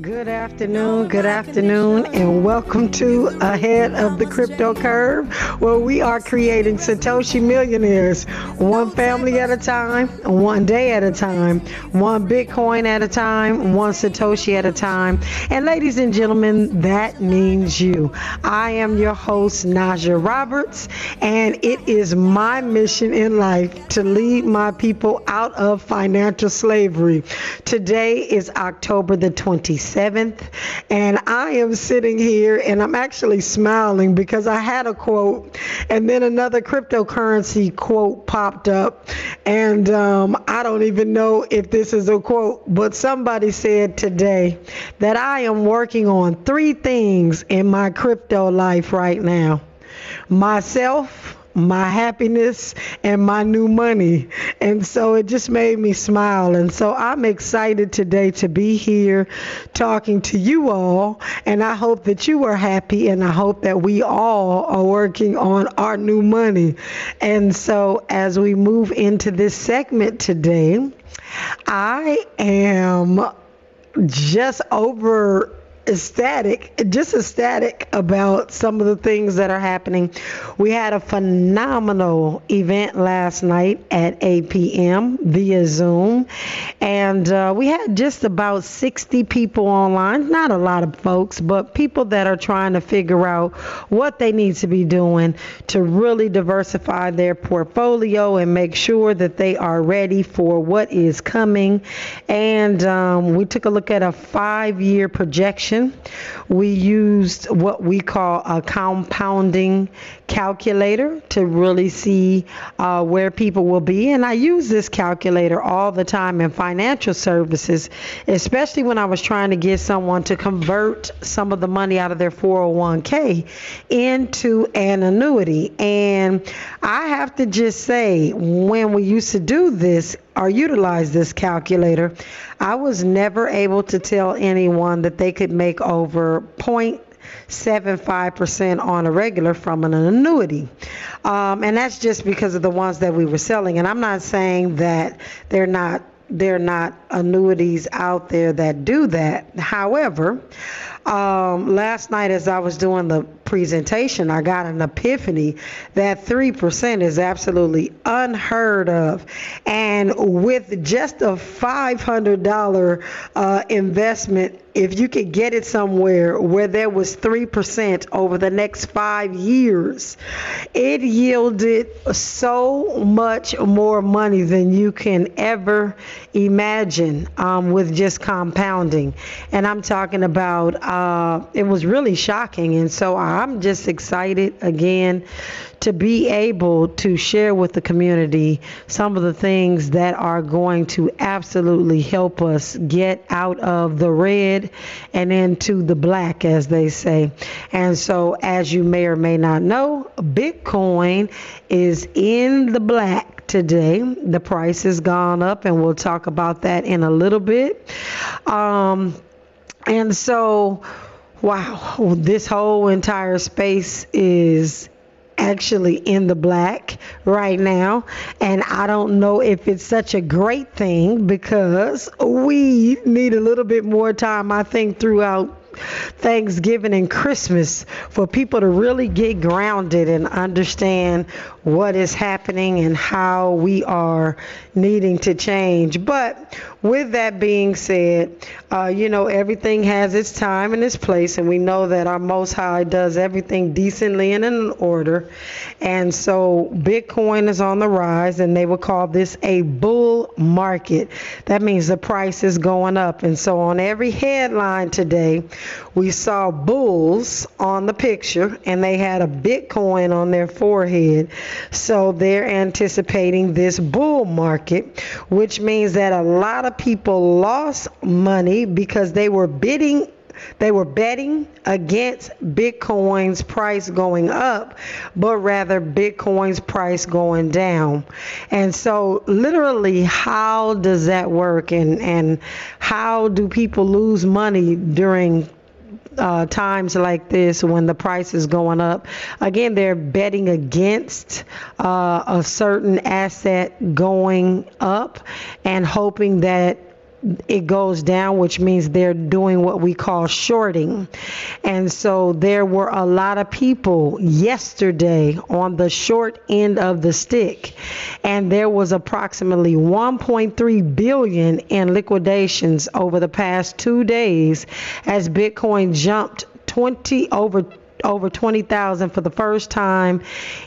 Good afternoon, good afternoon, and welcome to Ahead of the Crypto Curve, where we are creating Satoshi millionaires one family at a time, one day at a time, one Bitcoin at a time, one Satoshi at a time. And ladies and gentlemen, that means you. I am your host, Najah Roberts, and it is my mission in life to lead my people out of financial slavery. Today is October the 26th. 7th. And I am sitting here and I'm actually smiling because I had a quote and then another cryptocurrency quote popped up. And um, I don't even know if this is a quote, but somebody said today that I am working on three things in my crypto life right now myself my happiness and my new money. And so it just made me smile. And so I'm excited today to be here talking to you all. And I hope that you are happy and I hope that we all are working on our new money. And so as we move into this segment today, I am just over ecstatic, just ecstatic about some of the things that are happening. We had a phenomenal event last night at 8 p.m. via Zoom, and uh, we had just about 60 people online. Not a lot of folks, but people that are trying to figure out what they need to be doing to really diversify their portfolio and make sure that they are ready for what is coming. And um, we took a look at a five year projection we used what we call a compounding calculator to really see uh, where people will be. And I use this calculator all the time in financial services, especially when I was trying to get someone to convert some of the money out of their 401k into an annuity. And I have to just say, when we used to do this, or utilize this calculator, I was never able to tell anyone that they could make over point 75% on a regular from an annuity. Um, and that's just because of the ones that we were selling. And I'm not saying that they're not they're not annuities out there that do that. However, um, last night as I was doing the presentation, I got an epiphany that 3% is absolutely unheard of. And with just a $500 uh, investment if you could get it somewhere where there was 3% over the next five years, it yielded so much more money than you can ever imagine um, with just compounding. And I'm talking about, uh, it was really shocking. And so I'm just excited again to be able to share with the community some of the things that are going to absolutely help us get out of the red and into the black, as they say. And so, as you may or may not know, Bitcoin is in the black today. The price has gone up, and we'll talk about that in a little bit. Um, and so, wow, this whole entire space is actually in the black right now. And I don't know if it's such a great thing because we need a little bit more time, I think, throughout Thanksgiving and Christmas for people to really get grounded and understand what is happening and how we are needing to change. But with that being said, uh, you know, everything has its time and its place, and we know that our Most High does everything decently and in order. And so Bitcoin is on the rise, and they would call this a bull market. That means the price is going up. And so on every headline today, we saw bulls on the picture, and they had a Bitcoin on their forehead. So they're anticipating this bull market, which means that a lot of people lost money because they were bidding they were betting against Bitcoin's price going up, but rather Bitcoin's price going down. And so, literally, how does that work? And, and how do people lose money during uh, times like this when the price is going up. Again, they're betting against uh, a certain asset going up and hoping that it goes down, which means they're doing what we call shorting. And so there were a lot of people yesterday on the short end of the stick. And there was approximately 1.3 billion in liquidations over the past two days as Bitcoin jumped 20 over over 20,000 for the first time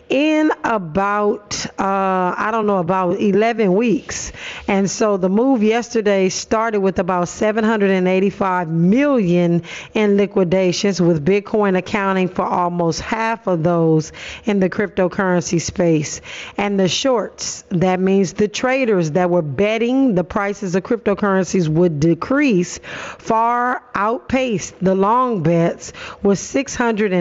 in about, uh, I don't know, about 11 weeks. And so the move yesterday started with about 785 million in liquidations, with Bitcoin accounting for almost half of those in the cryptocurrency space. And the shorts, that means the traders that were betting the prices of cryptocurrencies would decrease, far outpaced the long bets with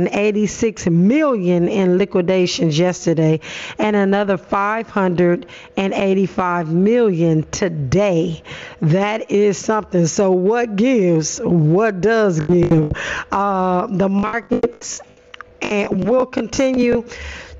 686 million in liquidations yesterday and another 585 million today. That is something. So, what gives? What does give? Uh, the markets and will continue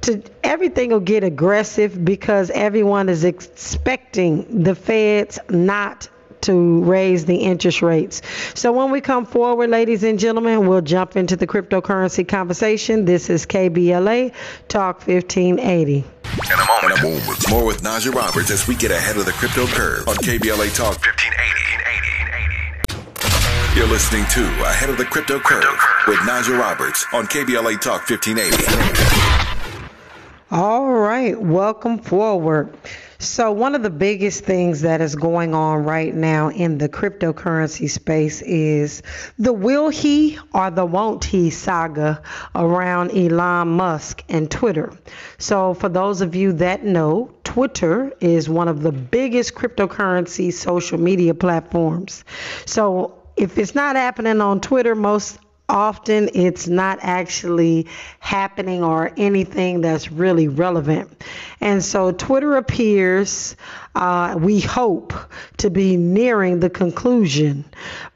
to everything will get aggressive because everyone is expecting the feds not to raise the interest rates. So when we come forward, ladies and gentlemen, we'll jump into the cryptocurrency conversation. This is KBLA Talk 1580. In a moment, In a moment. more with Najah Roberts as we get ahead of the crypto curve on KBLA Talk 1580. You're listening to Ahead of the Crypto Curve with Najah Roberts on KBLA Talk 1580. All right, welcome forward. So, one of the biggest things that is going on right now in the cryptocurrency space is the will he or the won't he saga around Elon Musk and Twitter. So, for those of you that know, Twitter is one of the biggest cryptocurrency social media platforms. So, if it's not happening on Twitter, most often it's not actually happening or anything that's really relevant. And so Twitter appears, uh, we hope, to be nearing the conclusion.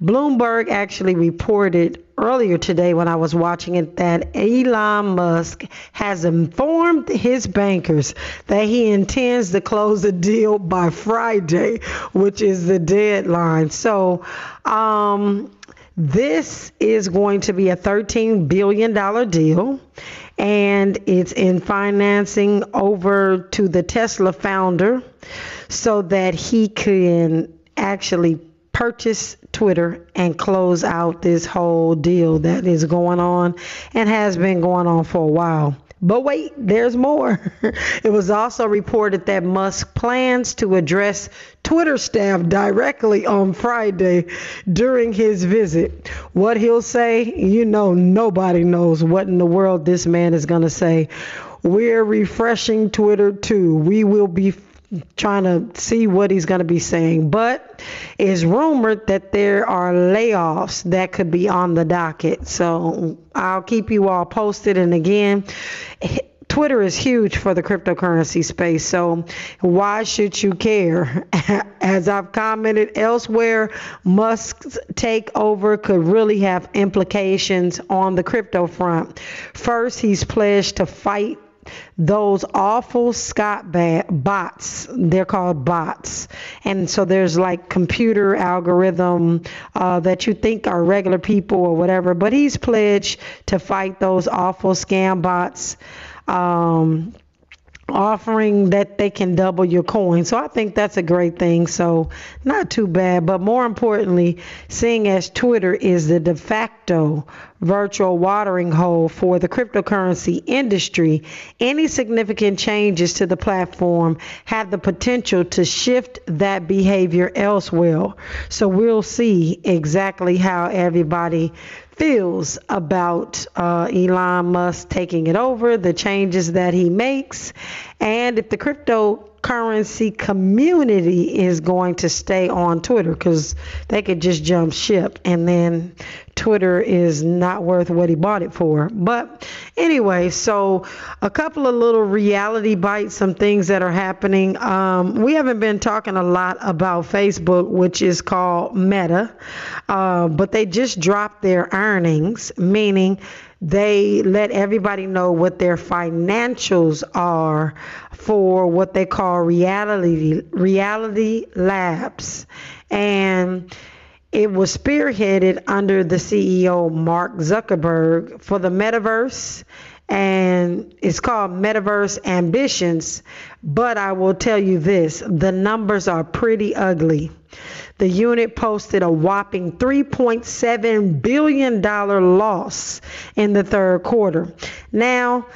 Bloomberg actually reported earlier today when I was watching it that Elon Musk has informed his bankers that he intends to close the deal by Friday, which is the deadline. So, um, this is going to be a $13 billion deal, and it's in financing over to the Tesla founder so that he can actually purchase Twitter and close out this whole deal that is going on and has been going on for a while. But wait, there's more. it was also reported that Musk plans to address Twitter staff directly on Friday during his visit. What he'll say, you know, nobody knows what in the world this man is going to say. We're refreshing Twitter too. We will be trying to see what he's going to be saying. But it's rumored that there are layoffs that could be on the docket. So I'll keep you all posted. And again, Twitter is huge for the cryptocurrency space, so why should you care? As I've commented elsewhere, Musk's takeover could really have implications on the crypto front. First, he's pledged to fight those awful Scott bots. They're called bots. And so there's like computer algorithm uh, that you think are regular people or whatever. But he's pledged to fight those awful scam bots. Um, offering that they can double your coin. So I think that's a great thing. So not too bad. But more importantly, seeing as Twitter is the de facto virtual watering hole for the cryptocurrency industry, any significant changes to the platform have the potential to shift that behavior elsewhere. So we'll see exactly how everybody feels about uh, Elon Musk taking it over, the changes that he makes, and if the cryptocurrency community is going to stay on Twitter because they could just jump ship and then Twitter is not worth what he bought it for. But anyway, so a couple of little reality bites, some things that are happening. Um, we haven't been talking a lot about Facebook, which is called Meta, uh, but they just dropped their earnings, meaning they let everybody know what their financials are for what they call reality reality labs and it was spearheaded under the CEO Mark Zuckerberg for the metaverse and it's called Metaverse Ambitions. But I will tell you this the numbers are pretty ugly. The unit posted a whopping $3.7 billion loss in the third quarter. Now,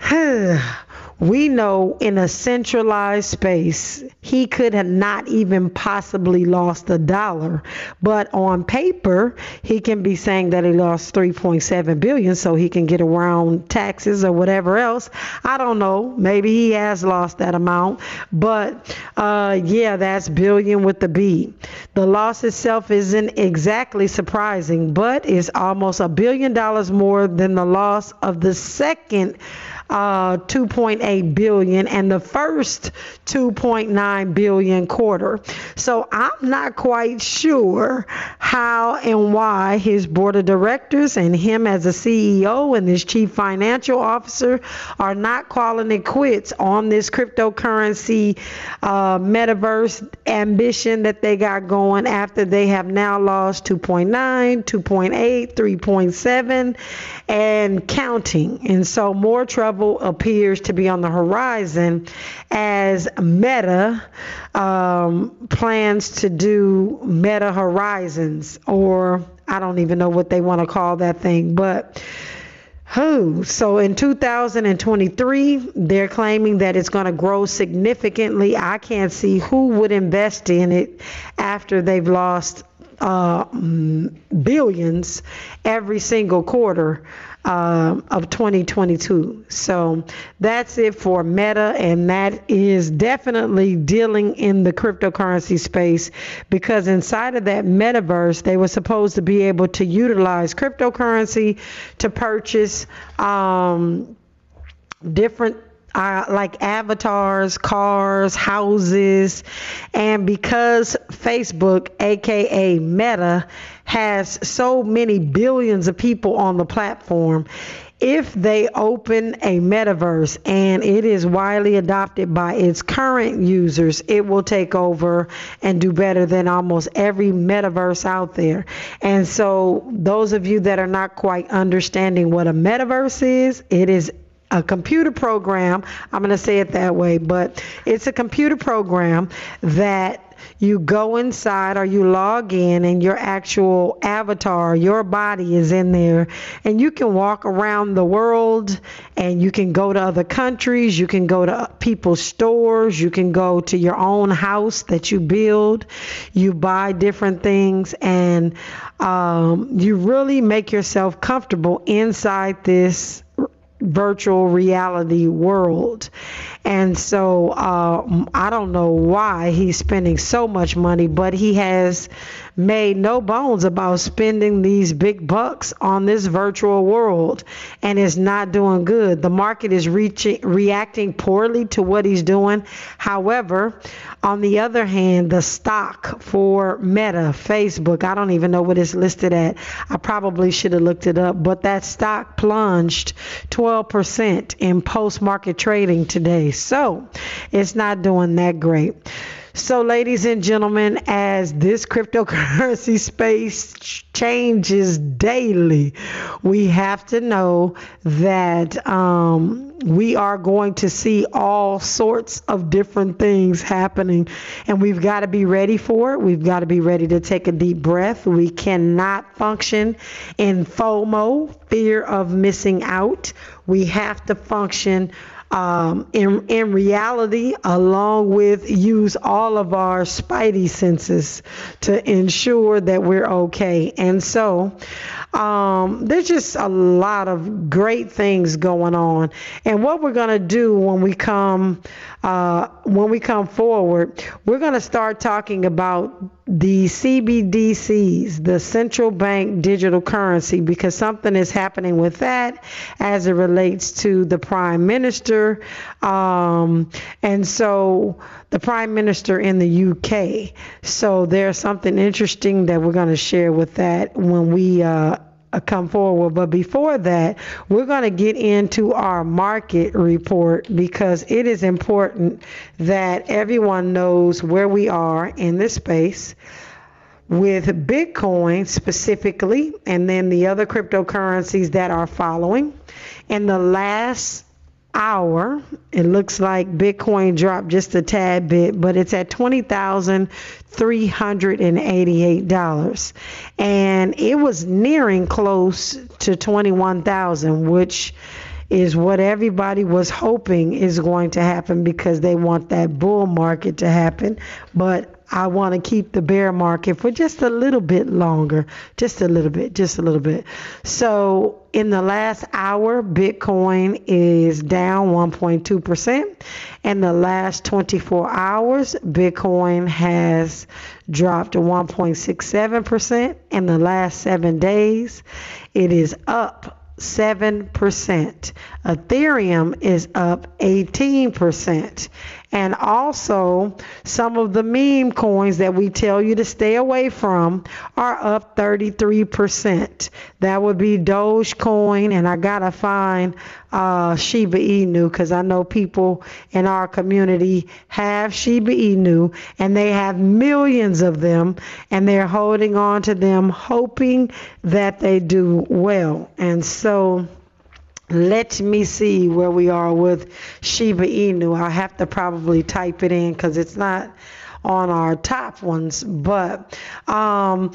we know in a centralized space he could have not even possibly lost a dollar. But on paper he can be saying that he lost 3.7 billion so he can get around taxes or whatever else. I don't know. Maybe he has lost that amount. But uh, yeah that's billion with the b. The loss itself isn't exactly surprising but it's almost a billion dollars more than the loss of the second uh, 2.8 billion and the first 2.9 billion quarter. So I'm not quite sure how and why his board of directors and him as a CEO and his chief financial officer are not calling it quits on this cryptocurrency uh, metaverse ambition that they got going after they have now lost 2.9, 2.8, 3.7 and counting. And so more trouble appears to be on the horizon as Meta um, plans to do Meta Horizons, or I don't even know what they want to call that thing, but. Who? So in 2023, they're claiming that it's going to grow significantly. I can't see who would invest in it after they've lost uh, billions every single quarter uh, of 2022. So that's it for Meta, and that is definitely dealing in the cryptocurrency space because inside of that metaverse, they were supposed to be able to utilize cryptocurrency to purchase um, different uh, like avatars, cars, houses, and because Facebook, aka Meta, has so many billions of people on the platform, if they open a metaverse and it is widely adopted by its current users, it will take over and do better than almost every metaverse out there. And so, those of you that are not quite understanding what a metaverse is, it is a computer program. I'm going to say it that way, but it's a computer program that you go inside or you log in and your actual avatar, your body is in there. And you can walk around the world and you can go to other countries, you can go to people's stores, you can go to your own house that you build, you buy different things and um, you really make yourself comfortable inside this virtual reality world. And so uh, I don't know why he's spending so much money, but he has made no bones about spending these big bucks on this virtual world and is not doing good. The market is reaching, reacting poorly to what he's doing. However, on the other hand, the stock for Meta, Facebook, I don't even know what it's listed at. I probably should have looked it up, but that stock plunged 12% in post market trading today. So it's not doing that great. So, ladies and gentlemen, as this cryptocurrency space changes daily, we have to know that um, we are going to see all sorts of different things happening, and we've got to be ready for it. We've got to be ready to take a deep breath. We cannot function in FOMO, fear of missing out. We have to function um, in, in reality, along with use all of our spidey senses to ensure that we're okay. And so um, there's just a lot of great things going on. And what we're going to do when we come uh, when we come forward, we're going to start talking about the CBDCs, the central bank digital currency, because something is happening with that as it relates to the prime minister. Um, and so the prime minister in the UK. So there's something interesting that we're going to share with that when we uh, Uh, come forward. But before that, we're going to get into our market report because it is important that everyone knows where we are in this space with Bitcoin specifically, and then the other cryptocurrencies that are following. And the last hour, it looks like Bitcoin dropped just a tad bit, but it's at $20,388. And it was nearing close to 21,000, which is what everybody was hoping is going to happen because they want that bull market to happen. But I want to keep the bear market for just a little bit longer, just a little bit, just a little bit. So, in the last hour, Bitcoin is down 1.2%. In the last 24 hours, Bitcoin has dropped 1.67%. In the last seven days, it is up 7%. Ethereum is up 18%. And also, some of the meme coins that we tell you to stay away from are up 33%. That would be Dogecoin, and I gotta find uh, Shiba Inu because I know people in our community have Shiba Inu, and they have millions of them, and they're holding on to them, hoping that they do well. And so, let me see where we are with Shiba Inu. I have to probably type it in because it's not on our top ones. But um,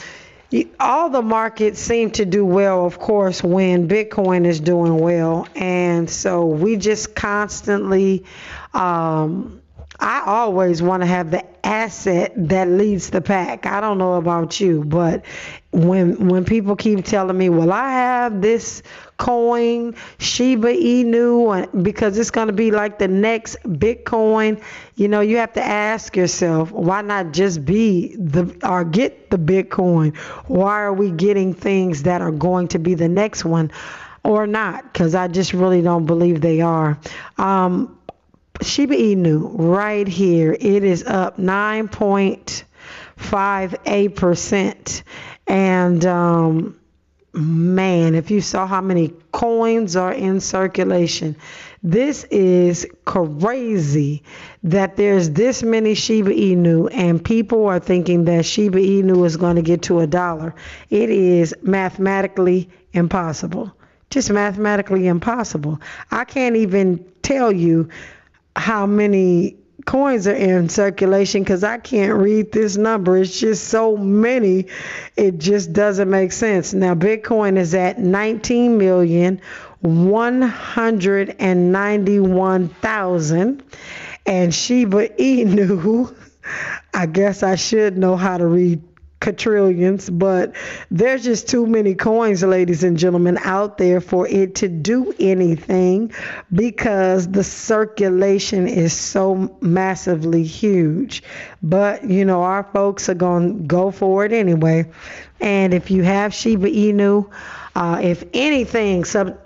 all the markets seem to do well, of course, when Bitcoin is doing well. And so we just constantly. Um, I always want to have the asset that leads the pack. I don't know about you, but when when people keep telling me, "Well, I have this coin, Shiba Inu, because it's going to be like the next Bitcoin," you know, you have to ask yourself, why not just be the or get the Bitcoin? Why are we getting things that are going to be the next one? Or not, because I just really don't believe they are. Um, Shiba Inu right here, it is up 9.58%. And um, man, if you saw how many coins are in circulation, this is crazy that there's this many Shiba Inu and people are thinking that Shiba Inu is going to get to a dollar. It is mathematically impossible. Just mathematically impossible. I can't even tell you how many coins are in circulation because I can't read this number. It's just so many. It just doesn't make sense. Now, Bitcoin is at 19 million. 191,000 and Shiba Inu I guess I should know how to read quadrillions, but there's just too many coins, ladies and gentlemen, out there for it to do anything because the circulation is so massively huge. But, you know, our folks are going to go for it anyway. And if you have Shiba Inu, uh, if anything, sub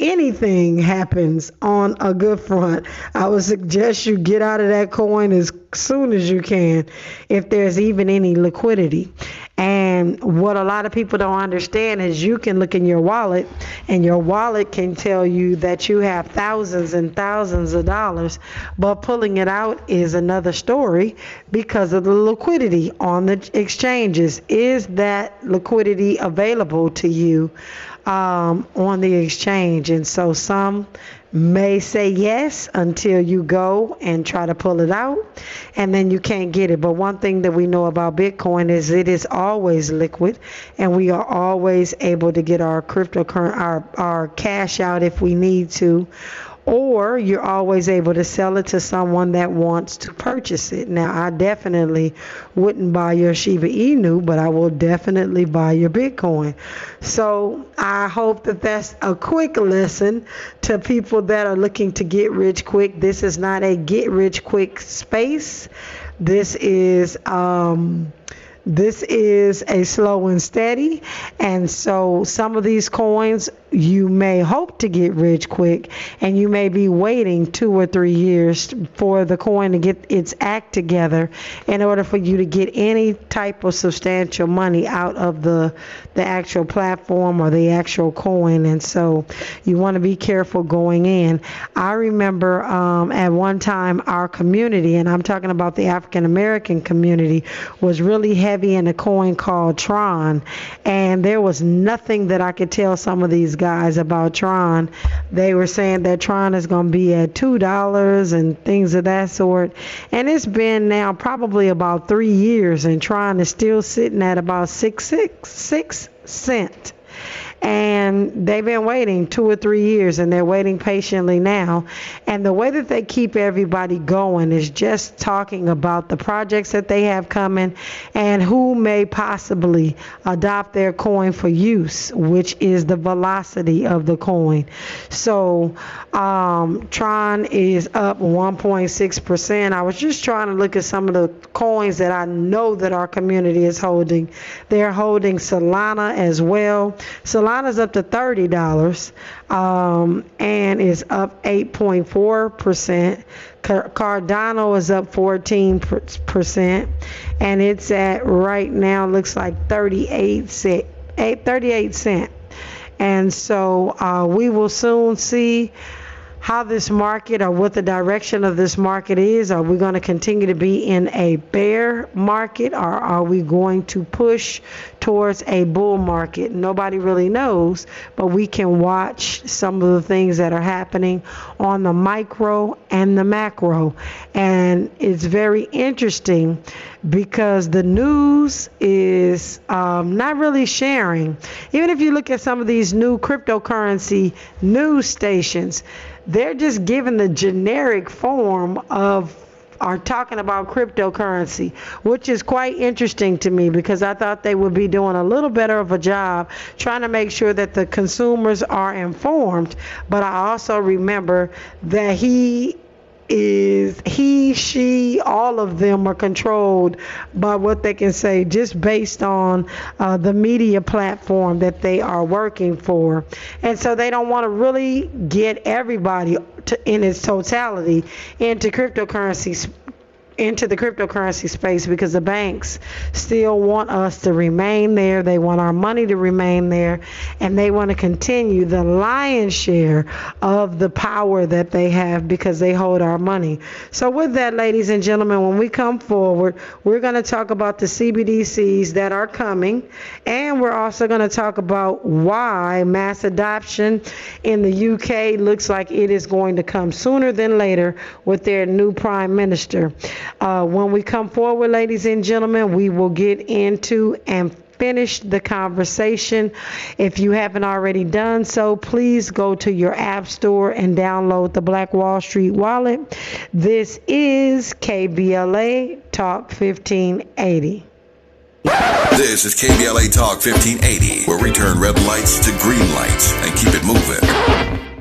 anything happens on a good front, I would suggest you get out of that coin as soon as you can if there's even any liquidity. And what a lot of people don't understand is you can look in your wallet and your wallet can tell you that you have thousands and thousands of dollars, but pulling it out is another story because of the liquidity on the exchanges. Is that liquidity available to you? um, on the exchange. And so some may say yes until you go and try to pull it out, and then you can't get it. But one thing that we know about Bitcoin is it is always liquid, and we are always able to get our cryptocurrency, our, our cash out if we need to or you're always able to sell it to someone that wants to purchase it. Now, I definitely wouldn't buy your Shiba Inu, but I will definitely buy your Bitcoin. So, I hope that that's a quick lesson to people that are looking to get rich quick. This is not a get rich quick space. This is um this is a slow and steady. And so some of these coins you may hope to get rich quick and you may be waiting two or three years for the coin to get its act together in order for you to get any type of substantial money out of the the actual platform or the actual coin. And so you want to be careful going in. I remember um, at one time our community and i'm talking about the african american community was really heavy in a coin called tron. And there was nothing that i could tell some of these guys guys about Tron. They were saying that Tron is going to be at $2 and things of that sort. And it's been now probably about three years, and Tron is still sitting at about six, six, six cent and they've been waiting two or three years and they're waiting patiently now. And the way that they keep everybody going is just talking about the projects that they have coming and who may possibly adopt their coin for use, which is the velocity of the coin. So um, Tron is up 1.6%. I was just trying to look at some of the coins that I know that our community is holding. They're holding Solana as well. Solana Solana's up to thirty dollars, um, and is up eight point four percent. Cardano is up fourteen percent, and it's at right now looks like thirty eight cent, 38 cent. And so uh, we will soon see how this market or what the direction of this market is. Are we going to continue to be in a bear market or are we going to push towards a bull market? Nobody really knows, but we can watch some of the things that are happening on the micro and the macro. And it's very interesting because the news is um, not really sharing. Even if you look at some of these new cryptocurrency news stations, they're just giving the generic form of are talking about cryptocurrency, which is quite interesting to me because I thought they would be doing a little better of a job trying to make sure that the consumers are informed. But I also remember that he is he, she, all of them are controlled by what they can say just based on uh, the media platform that they are working for. And so they don't want to really get everybody to, in its totality into cryptocurrency into the cryptocurrency space because the banks still want us to remain there. They want our money to remain there, and they want to continue the lion's share of the power that they have because they hold our money. So, with that, ladies and gentlemen, when we come forward, we're going to talk about the CBDCs that are coming, and we're also going to talk about why mass adoption in the UK looks like it is going to come sooner than later with their new prime minister. Uh, when we come forward, ladies and gentlemen, we will get into and finish the conversation. If you haven't already done so, please go to your app store and download the Black Wall Street wallet. This is KBLA Talk 1580. This is KBLA Talk 1580, where we turn red lights to green lights and keep it moving.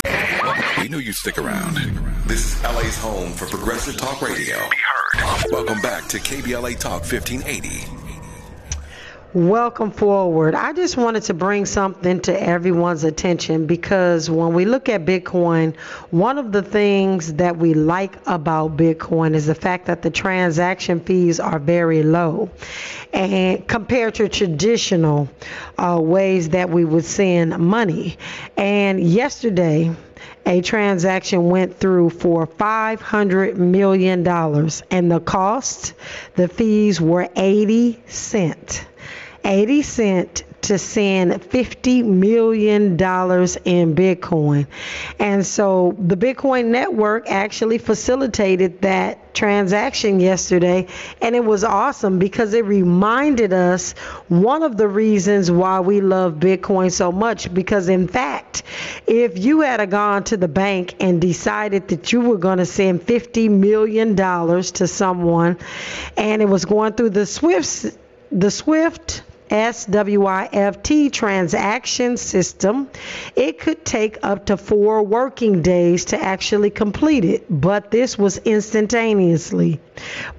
We knew you'd stick around. This is LA's home for progressive talk radio. Be heard. Welcome back to KBLA Talk 1580. Welcome forward. I just wanted to bring something to everyone's attention because when we look at Bitcoin, one of the things that we like about Bitcoin is the fact that the transaction fees are very low and compared to traditional uh, ways that we would send money. And yesterday, a transaction went through for $500 million, and the cost, the fees were 80 cent. 80 cent to send $50 million in Bitcoin. And so the Bitcoin network actually facilitated that transaction yesterday. And it was awesome because it reminded us one of the reasons why we love Bitcoin so much. Because in fact, if you had gone to the bank and decided that you were going to send $50 million to someone and it was going through the Swift, the Swift SWIFT transaction system, it could take up to four working days to actually complete it, but this was instantaneously.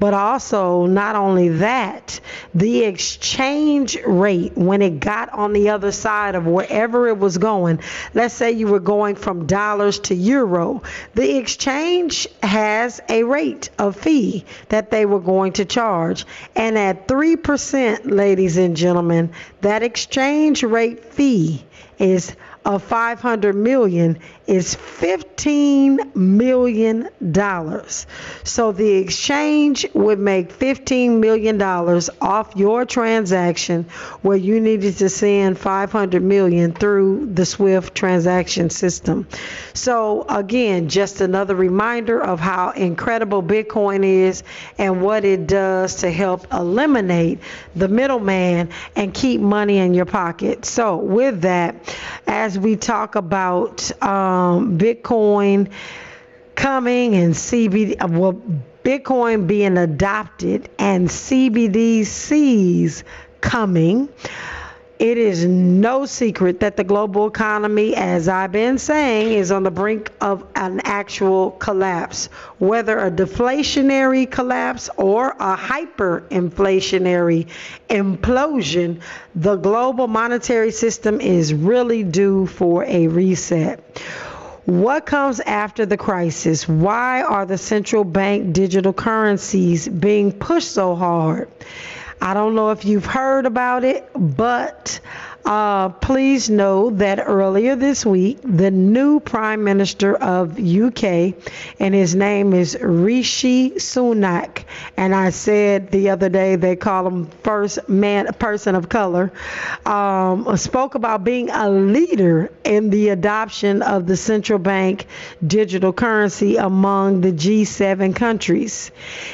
But also, not only that, the exchange rate when it got on the other side of wherever it was going, let's say you were going from dollars to euro, the exchange has a rate of fee that they were going to charge. And at 3%, ladies and gentlemen, that exchange rate fee is of 500 million is 15 million dollars. So the exchange would make 15 million dollars off your transaction where you needed to send 500 million through the Swift transaction system. So again, just another reminder of how incredible Bitcoin is and what it does to help eliminate the middleman and keep money in your pocket. So with that, as we talk about um, Bitcoin coming and CBD, well, Bitcoin being adopted and CBDCs coming. It is no secret that the global economy, as I've been saying, is on the brink of an actual collapse. Whether a deflationary collapse or a hyperinflationary implosion, the global monetary system is really due for a reset. What comes after the crisis? Why are the central bank digital currencies being pushed so hard? I don't know if you've heard about it, but uh, please know that earlier this week, the new Prime Minister of UK, and his name is Rishi Sunak, and I said the other day they call him first man person of color, um, spoke about being a leader in the adoption of the central bank digital currency among the G7 countries.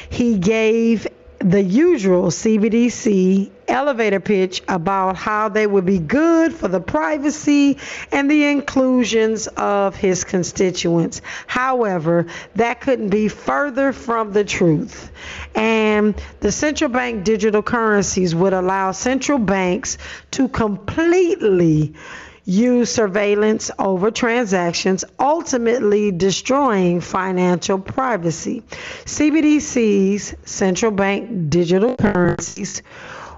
He gave the usual CBDC elevator pitch about how they would be good for the privacy and the inclusions of his constituents. However, that couldn't be further from the truth. And the central bank digital currencies would allow central banks to completely use surveillance over transactions, ultimately destroying financial privacy. CBDCs, central bank digital currencies,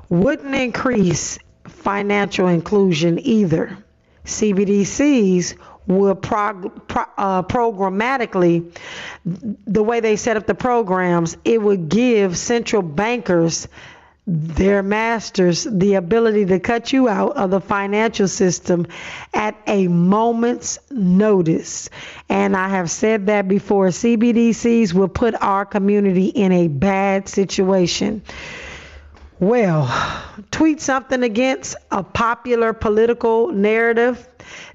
wouldn't increase financial inclusion either. CBDCs will prog- pro- uh, programmatically, the way they set up the programs, it would give central bankers their masters the ability to cut you out of the financial system at a moment's notice. And I have said that before CBDCs will put our community in a bad situation. Well, tweet something against a popular political narrative,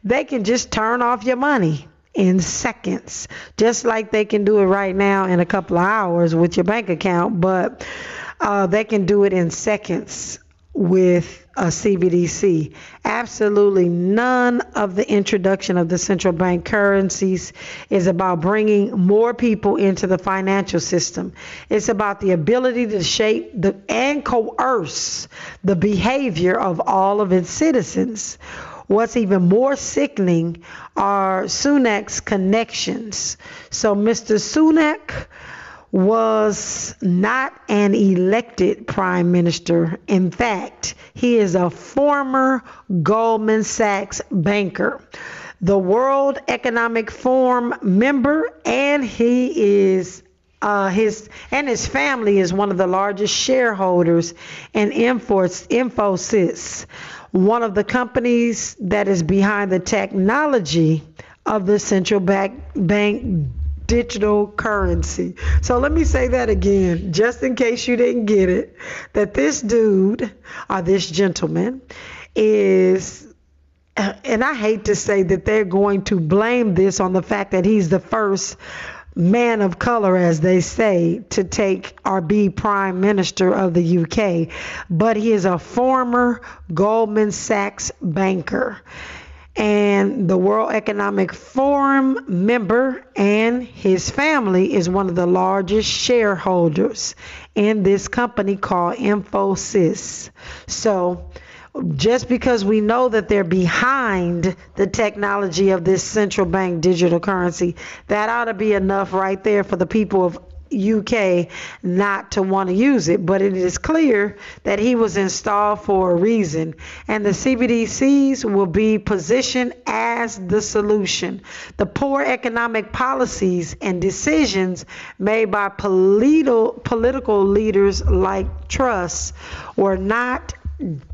they can just turn off your money in seconds, just like they can do it right now in a couple of hours with your bank account. But uh, they can do it in seconds with a CBDC. Absolutely none of the introduction of the central bank currencies is about bringing more people into the financial system. It's about the ability to shape the, and coerce the behavior of all of its citizens. What's even more sickening are Sunak's connections. So, Mr. Sunak was not an elected prime minister. In fact, he is a former Goldman Sachs banker, the World Economic Forum member, and he is uh, his and his family is one of the largest shareholders in Infosys, one of the companies that is behind the technology of the central bank, bank digital currency. So let me say that again, just in case you didn't get it, that this dude or this gentleman is uh, and I hate to say that they're going to blame this on the fact that he's the first man of color, as they say, to take or be prime minister of the UK, but he is a former Goldman Sachs banker and the World Economic Forum member and his family is one of the largest shareholders in this company called Infosys. So just because we know that they're behind the technology of this central bank digital currency, that ought to be enough right there for the people of UK not to want to use it, but it is clear that he was installed for a reason, and the CBDCs will be positioned as the solution. The poor economic policies and decisions made by political political leaders like Truss were not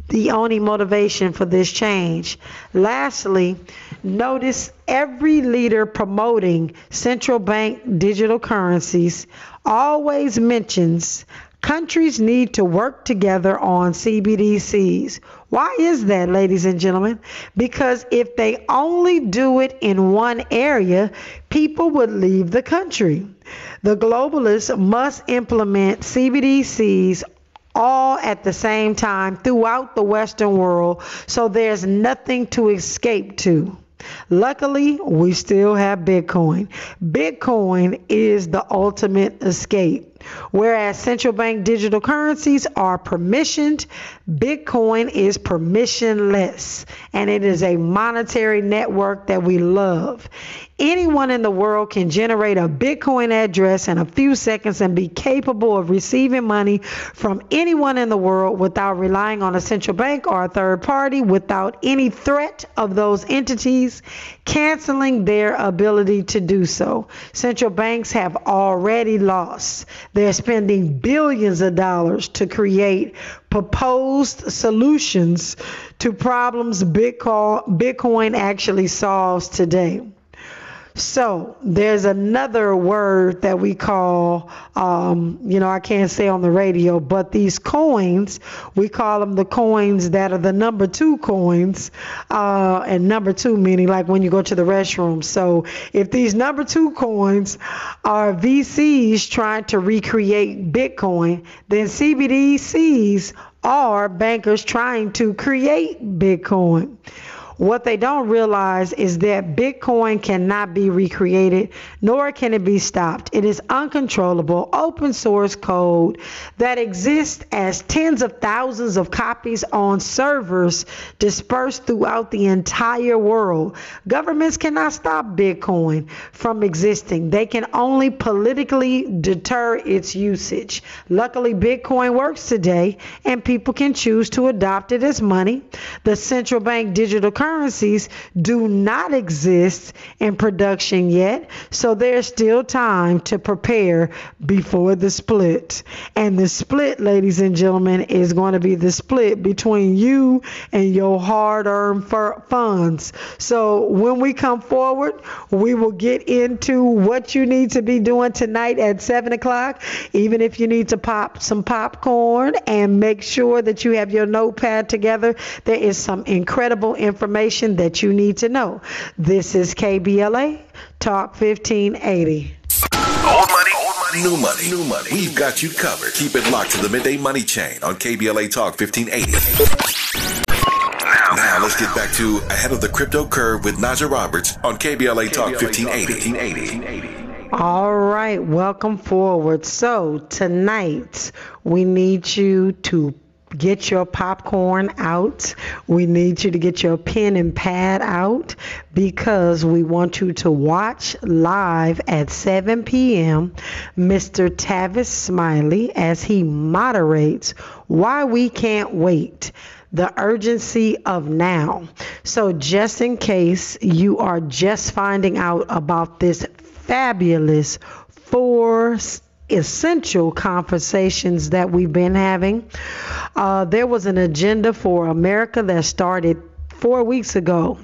the only motivation for this change. Lastly, notice every leader promoting central bank digital currencies always mentions countries need to work together on CBDCs. Why is that, ladies and gentlemen? Because if they only do it in one area, people would leave the country. The globalists must implement CBDCs all at the same time throughout the Western world, so there's nothing to escape to. Luckily, we still have Bitcoin. Bitcoin is the ultimate escape. Whereas central bank digital currencies are permissioned, Bitcoin is permissionless and it is a monetary network that we love. Anyone in the world can generate a Bitcoin address in a few seconds and be capable of receiving money from anyone in the world without relying on a central bank or a third party, without any threat of those entities canceling their ability to do so. Central banks have already lost. They're spending billions of dollars to create proposed solutions to problems Bitcoin actually solves today. So there's another word that we call, um, you know, I can't say on the radio, but these coins, we call them the coins that are the number two coins, uh, and number two meaning like when you go to the restroom. So if these number two coins are VCs trying to recreate Bitcoin, then CBDCs are bankers trying to create Bitcoin. What they don't realize is that Bitcoin cannot be recreated, nor can it be stopped. It is uncontrollable open source code that exists as tens of thousands of copies on servers dispersed throughout the entire world. Governments cannot stop Bitcoin from existing. They can only politically deter its usage. Luckily, Bitcoin works today and people can choose to adopt it as money. The central bank digital currency currencies do not exist in production yet, so there's still time to prepare before the split. And the split, ladies and gentlemen, is going to be the split between you and your hard earned funds. So when we come forward, we will get into what you need to be doing tonight at 7 o'clock, even if you need to pop some popcorn and make sure that you have your notepad together. There is some incredible information information that you need to know. This is KBLA Talk 1580. Old money, old money, new money, new money. We've got you covered. Keep it locked to the midday money chain on KBLA Talk 1580. Now, let's get back to Ahead of the Crypto Curve with Najah Roberts on KBLA Talk 1580. All right, welcome forward. So, tonight we need you to get your popcorn out. We need you to get your pen and pad out because we want you to watch live at 7 p.m. Mr. Tavis Smiley as he moderates Why We Can't Wait the urgency of now. So, just in case you are just finding out about this fabulous four essential conversations that we've been having. Uh, there was an agenda for America that started four weeks ago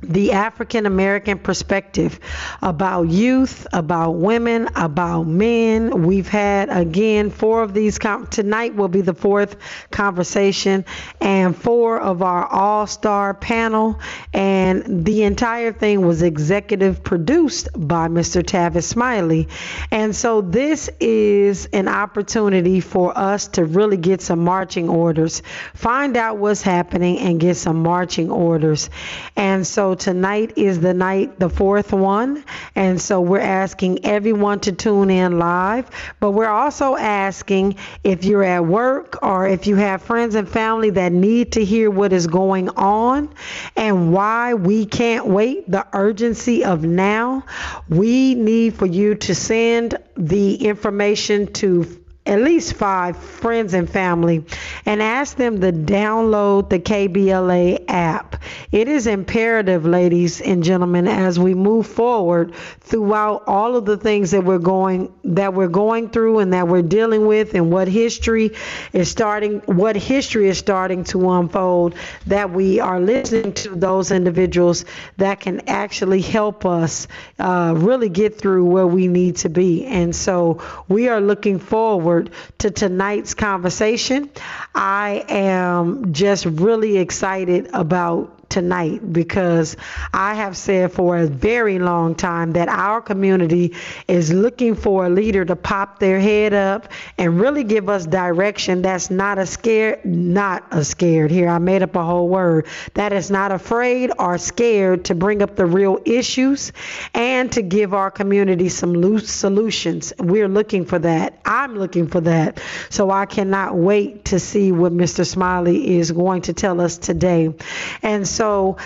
the African American perspective about youth, about women, about men. We've had again four of these. Com- tonight will be the fourth conversation, and four of our all star panel. And the entire thing was executive produced by Mr. Tavis Smiley. And so this is an opportunity for us to really get some marching orders, find out what's happening, and get some marching orders. And so so tonight is the night, the fourth one. And so we're asking everyone to tune in live. But we're also asking if you're at work or if you have friends and family that need to hear what is going on and why we can't wait, the urgency of now, we need for you to send the information to at least five friends and family and ask them to download the KBLA app. It is imperative, ladies and gentlemen, as we move forward throughout all of the things that we're going that we're going through and that we're dealing with and what history is starting what history is starting to unfold that we are listening to those individuals that can actually help us uh, really get through where we need to be. And so we are looking forward forward to tonight's conversation. I am just really excited about tonight because I have said for a very long time that our community is looking for a leader to pop their head up and really give us direction that's not a scared not a scared here I made up a whole word that is not afraid or scared to bring up the real issues and to give our community some loose solutions. We're looking for that. I'm looking for that. So I cannot wait to see what Mr. Smiley is going to tell us today. And so so,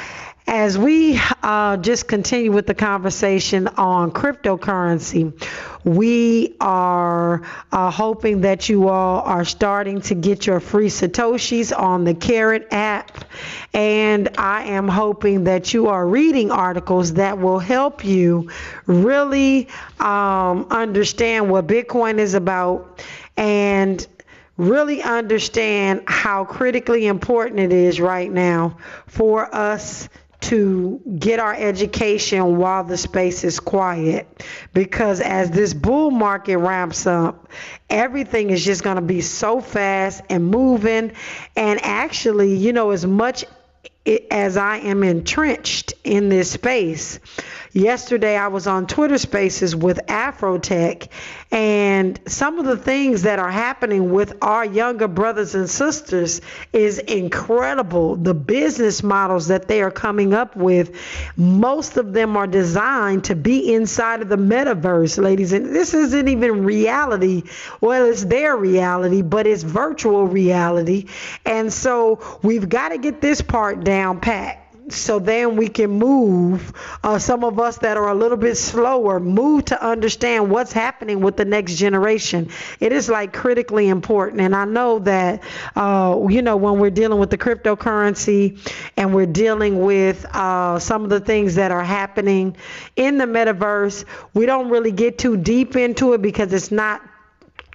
as we uh, just continue with the conversation on cryptocurrency, we are uh, hoping that you all are starting to get your free Satoshis on the Carrot app. And I am hoping that you are reading articles that will help you really um, understand what Bitcoin is about and really understand how critically important it is right now for us to get our education while the space is quiet. Because as this bull market ramps up everything is just going to be so fast and moving. And actually you know as much as I am entrenched in this space Yesterday, I was on Twitter Spaces with Afrotech, and some of the things that are happening with our younger brothers and sisters is incredible. The business models that they are coming up with, most of them are designed to be inside of the metaverse, ladies. And this isn't even reality. Well, it's their reality, but it's virtual reality. And so we've got to get this part down pat so then we can move uh, some of us that are a little bit slower move to understand what's happening with the next generation. It is like critically important. And i know that uh, you know when we're dealing with the cryptocurrency and we're dealing with uh, some of the things that are happening in the metaverse we don't really get too deep into it because it's not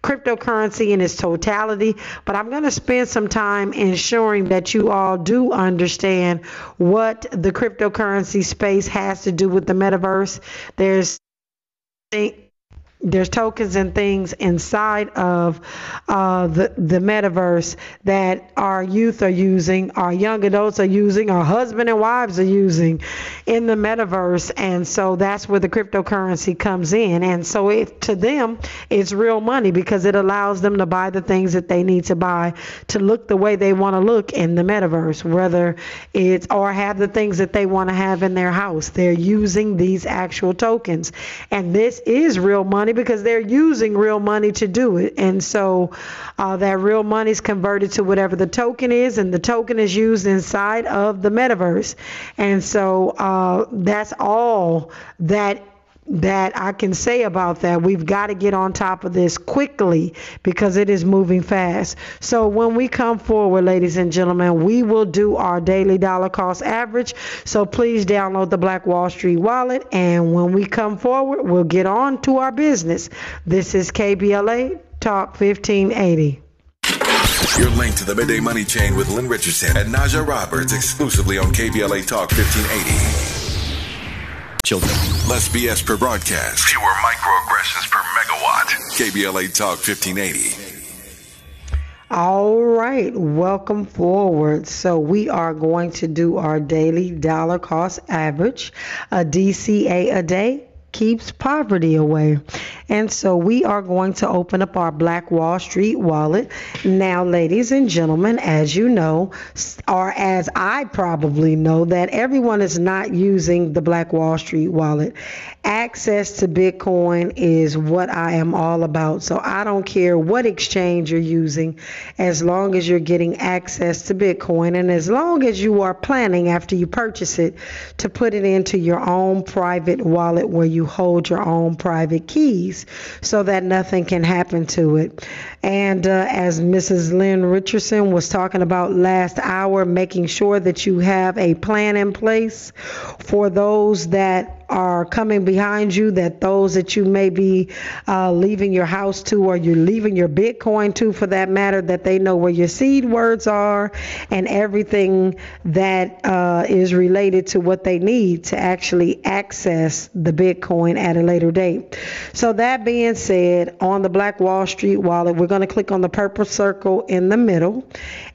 cryptocurrency in its totality, but I'm going to spend some time ensuring that you all do understand what the cryptocurrency space has to do with the metaverse. There's there's tokens and things inside of uh, the the metaverse that our youth are using, our young adults are using, our husband and wives are using in the metaverse, and so that's where the cryptocurrency comes in. And so it to them, it's real money because it allows them to buy the things that they need to buy to look the way they want to look in the metaverse, whether it's or have the things that they want to have in their house. They're using these actual tokens, and this is real money money because they're using real money to do it. And so uh, that real money is converted to whatever the token is, and the token is used inside of the metaverse. And so uh, that's all that that I can say about that. We've got to get on top of this quickly because it is moving fast. So when we come forward, ladies and gentlemen, we will do our daily dollar cost average. So please download the Black Wall Street wallet. And when we come forward, we'll get on to our business. This is KBLA Talk 1580. You're linked to the Midday Money Chain with Lynn Richardson and Najah Roberts exclusively on KBLA Talk 1580 children. Less BS per broadcast. Fewer microaggressions per megawatt. KBLA Talk 1580. All right, welcome forward. So, we are going to do our daily dollar cost average, a DCA a day, keeps poverty away. And so we are going to open up our Black Wall Street wallet. Now, ladies and gentlemen, as you know, or as I probably know, that everyone is not using the Black Wall Street wallet. Access to Bitcoin is what I am all about. So I don't care what exchange you're using, as long as you're getting access to Bitcoin and as long as you are planning after you purchase it to put it into your own private wallet where you hold your own private keys so that nothing can happen to it. And uh, as Mrs. Lynn Richardson was talking about last hour, making sure that you have a plan in place for those that are coming behind you, that those that you may be uh, leaving your house to or you're leaving your Bitcoin to for that matter, that they know where your seed words are and everything that uh, is related to what they need to actually access the Bitcoin at a later date. So, that being said, on the Black Wall Street wallet, we're going to click on the purple circle in the middle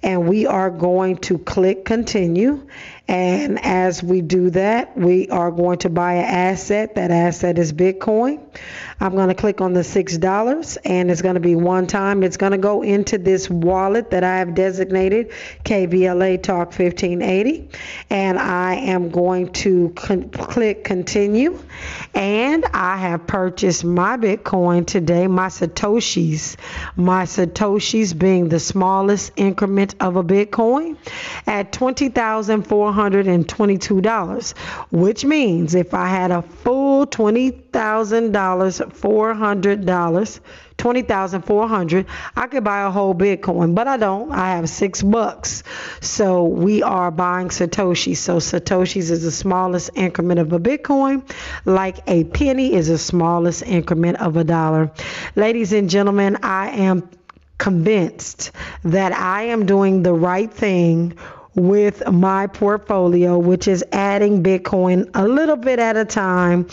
and we are going to click continue and as we do that, we are going to buy an asset. That asset is Bitcoin. I'm going to click on the $6 and it's going to be one time. It's going to go into this wallet that I have designated KBLA Talk 1580. And I am going to con- click continue. And I have purchased my Bitcoin today, my Satoshis. My Satoshis being the smallest increment of a Bitcoin at 20,400. $422, which means if I had a full $20,000, $400, 20,400, I could buy a whole Bitcoin, but I don't. I have 6 bucks. So we are buying satoshis. So satoshis is the smallest increment of a Bitcoin, like a penny is the smallest increment of a dollar. Ladies and gentlemen, I am convinced that I am doing the right thing with my portfolio, which is adding Bitcoin a little bit at a time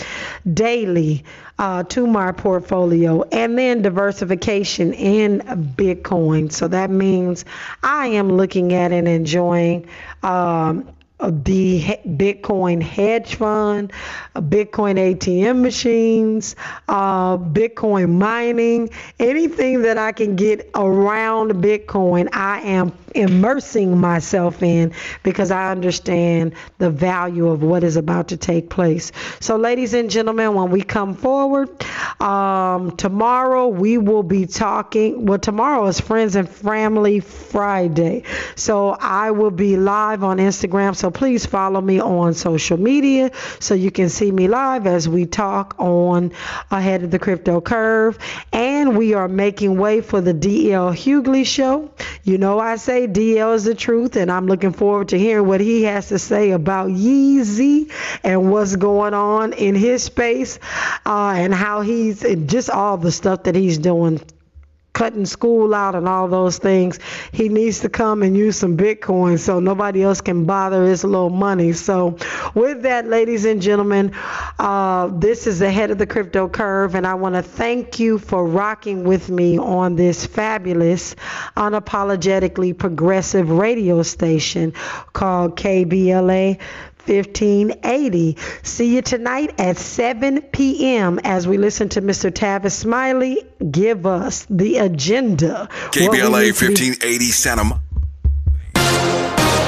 daily uh, to my portfolio, and then diversification in Bitcoin. So that means I am looking at and enjoying. Um, the Bitcoin hedge fund, Bitcoin ATM machines, uh, Bitcoin mining, anything that I can get around Bitcoin, I am immersing myself in because I understand the value of what is about to take place. So, ladies and gentlemen, when we come forward, um, tomorrow we will be talking. Well, tomorrow is Friends and Family Friday. So, I will be live on Instagram. So, please follow me on social media so you can see me live as we talk on Ahead of the Crypto Curve. And we are making way for the DL Hughley show. You know, I say DL is the truth, and I'm looking forward to hearing what he has to say about Yeezy and what's going on in his space uh, and how he's and just all the stuff that he's doing cutting school out and all those things, he needs to come and use some Bitcoin so nobody else can bother his little money. So, with that, ladies and gentlemen, uh, this is the head of the crypto curve, and I want to thank you for rocking with me on this fabulous, unapologetically progressive radio station called KBLA 1580. See you tonight at 7 p.m. as we listen to Mr. Tavis Smiley give us the agenda. KBLA 1580 Santa